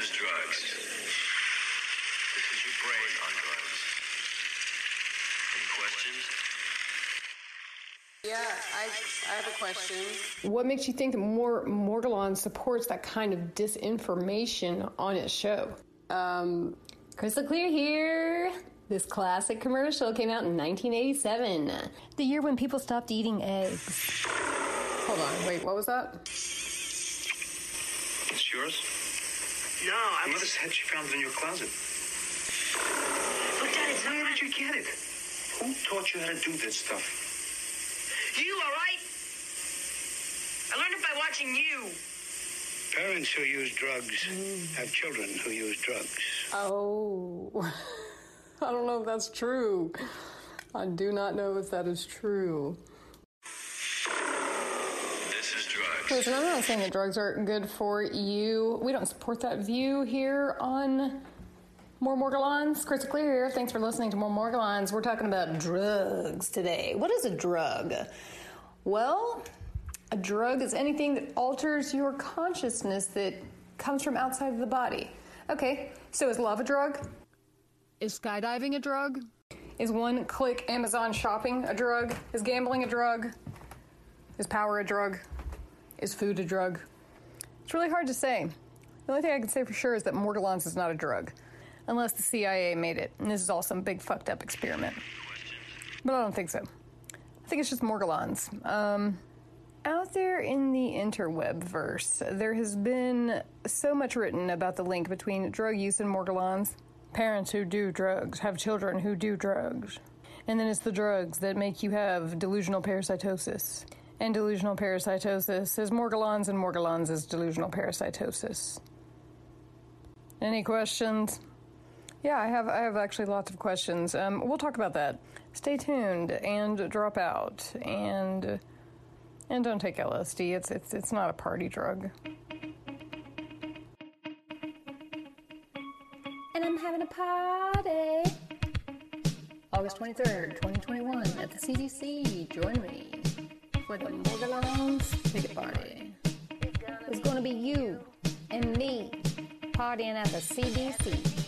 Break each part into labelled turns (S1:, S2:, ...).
S1: is drugs. This is your brain on drugs. Any questions?
S2: Yeah, I, I have a question.
S3: What makes you think that Mor- Morgellon supports that kind of disinformation on its show?
S2: Um,
S3: Crystal clear here. This classic commercial came out in 1987, the year when people stopped eating eggs.
S2: hold on, wait, what was that?
S1: It's yours?
S4: No,
S1: My
S4: I'm.
S1: mother said she found it in your closet.
S4: But, Dad, it's
S1: Where
S4: not.
S1: did you get it? Who taught you how to do this stuff?
S4: You, all right? I learned it by watching you.
S5: Parents who use drugs mm. have children who use drugs.
S2: Oh, I don't know if that's true. I do not know if that is true.
S1: This is drugs.
S2: Listen, I'm not saying that drugs aren't good for you. We don't support that view here on More Morgellons. Crystal Clear here. Thanks for listening to More Morgellons. We're talking about drugs today. What is a drug? Well, a drug is anything that alters your consciousness that comes from outside of the body. Okay, so is love a drug?
S3: Is skydiving a drug?
S2: Is one click Amazon shopping a drug? Is gambling a drug? Is power a drug? Is food a drug? It's really hard to say. The only thing I can say for sure is that Morgellons is not a drug, unless the CIA made it, and this is all some big fucked up experiment. But I don't think so. I think it's just Morgellons. Um, out there in the interweb verse, there has been so much written about the link between drug use and Morgellons. Parents who do drugs have children who do drugs. And then it's the drugs that make you have delusional parasitosis. And delusional parasitosis is Morgellons, and Morgellons is delusional parasitosis. Any questions? Yeah, I have. I have actually lots of questions. Um, we'll talk about that. Stay tuned and drop out and and don't take LSD. It's it's it's not a party drug.
S3: And I'm having a party. August 23rd, 2021 at the CDC. Join me for the party. It's to be you and me partying at the CDC.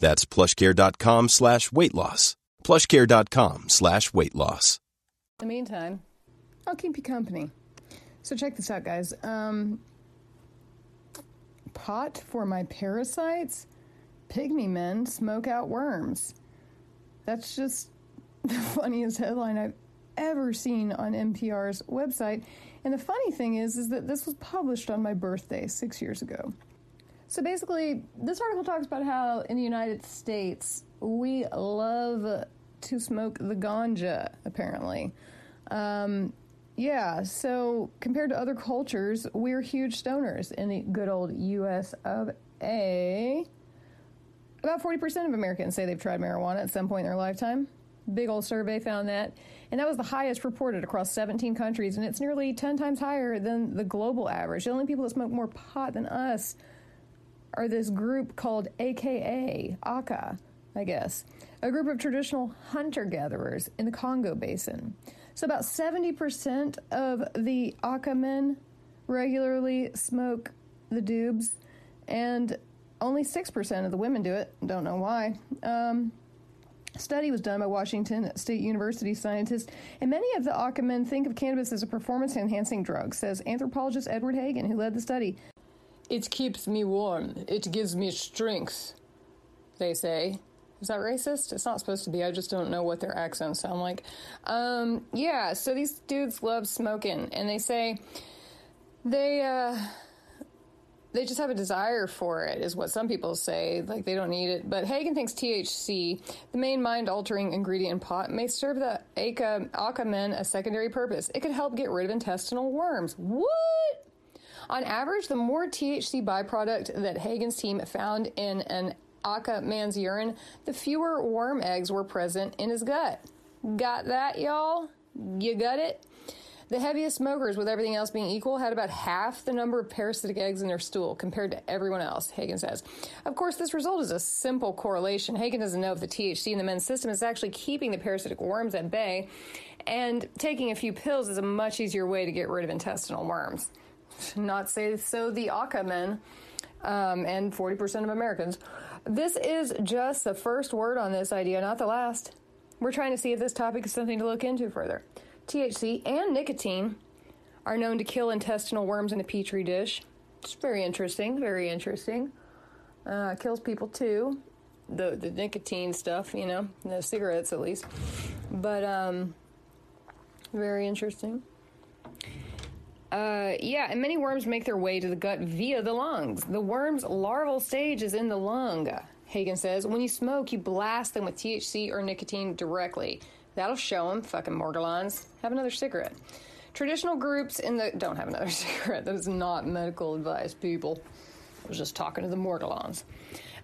S6: That's plushcare.com slash weight loss. plushcare.com slash weight loss.
S2: In the meantime, I'll keep you company. So check this out, guys. Um, pot for my parasites. Pygmy men smoke out worms. That's just the funniest headline I've ever seen on NPR's website. And the funny thing is, is that this was published on my birthday six years ago. So basically, this article talks about how in the United States we love to smoke the ganja. Apparently, um, yeah. So compared to other cultures, we're huge stoners in the good old U.S. of A. About 40% of Americans say they've tried marijuana at some point in their lifetime. Big old survey found that. And that was the highest reported across 17 countries, and it's nearly 10 times higher than the global average. The only people that smoke more pot than us are this group called AKA, AKA, I guess, a group of traditional hunter gatherers in the Congo basin. So about 70% of the Aka men regularly smoke the dubs, and only 6% of the women do it. Don't know why. Um, study was done by Washington State University scientists, and many of the Aka men think of cannabis as a performance enhancing drug, says anthropologist Edward Hagen, who led the study. It keeps me warm. It gives me strength, they say. Is that racist? It's not supposed to be. I just don't know what their accents sound like. Um, yeah, so these dudes love smoking, and they say they uh, they just have a desire for it, is what some people say. Like they don't need it. But Hagen thinks THC, the main mind-altering ingredient in pot, may serve the Aka, Aka men a secondary purpose. It could help get rid of intestinal worms. What? On average, the more THC byproduct that Hagen's team found in an Aka man's urine, the fewer worm eggs were present in his gut. Got that, y'all? You got it? The heaviest smokers, with everything else being equal, had about half the number of parasitic eggs in their stool compared to everyone else, Hagen says. Of course, this result is a simple correlation. Hagen doesn't know if the THC in the men's system is actually keeping the parasitic worms at bay, and taking a few pills is a much easier way to get rid of intestinal worms. Not say so the Aka men um, and 40% of Americans. This is just the first word on this idea, not the last. We're trying to see if this topic is something to look into further. THC and nicotine are known to kill intestinal worms in a petri dish. It's very interesting, very interesting. Uh, kills people too. The the nicotine stuff, you know, the cigarettes at least. But um, very interesting. Uh, yeah, and many worms make their way to the gut via the lungs. The worm's larval stage is in the lung. Hagen says when you smoke, you blast them with THC or nicotine directly. That'll show them, fucking Morgellons. Have another cigarette. Traditional groups in the. Don't have another cigarette. That is not medical advice, people. I was just talking to the Morgellons.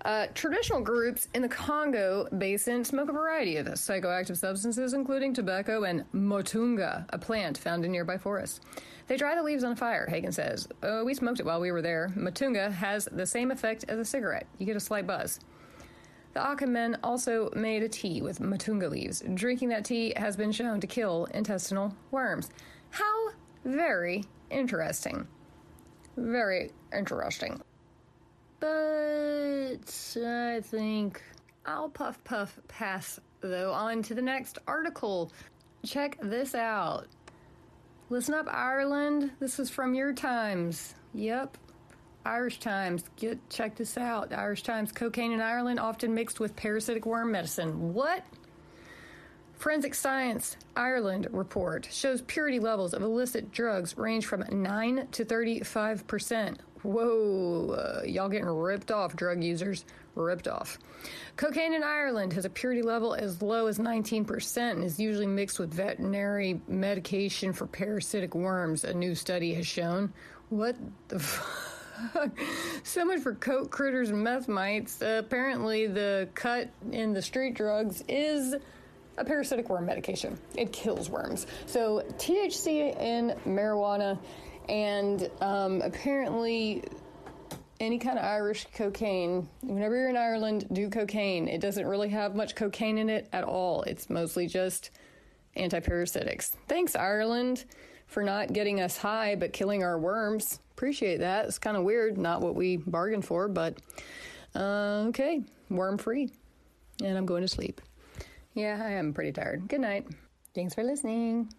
S2: Uh, traditional groups in the Congo basin smoke a variety of psychoactive substances, including tobacco and motunga, a plant found in nearby forests. They dry the leaves on fire, Hagen says. Oh, we smoked it while we were there. Motunga has the same effect as a cigarette. You get a slight buzz. The Aka men also made a tea with motunga leaves. Drinking that tea has been shown to kill intestinal worms. How very interesting. Very interesting. But I think I'll puff puff pass, though, on to the next article. Check this out. Listen up, Ireland. This is from your times. Yep. Irish Times. Get check this out. Irish Times. Cocaine in Ireland often mixed with parasitic worm medicine. What? Forensic Science Ireland report shows purity levels of illicit drugs range from 9 to 35 percent. Whoa, uh, y'all getting ripped off, drug users. Ripped off. Cocaine in Ireland has a purity level as low as 19% and is usually mixed with veterinary medication for parasitic worms, a new study has shown. What the fuck? so much for coke critters and meth mites. Uh, apparently, the cut in the street drugs is a parasitic worm medication. It kills worms. So, THC in marijuana and um, apparently any kind of Irish cocaine. Whenever you're in Ireland, do cocaine. It doesn't really have much cocaine in it at all. It's mostly just antiparasitics. Thanks, Ireland, for not getting us high but killing our worms. Appreciate that. It's kind of weird, not what we bargained for, but uh, okay, worm free. And I'm going to sleep. Yeah, I am pretty tired. Good night. Thanks for listening.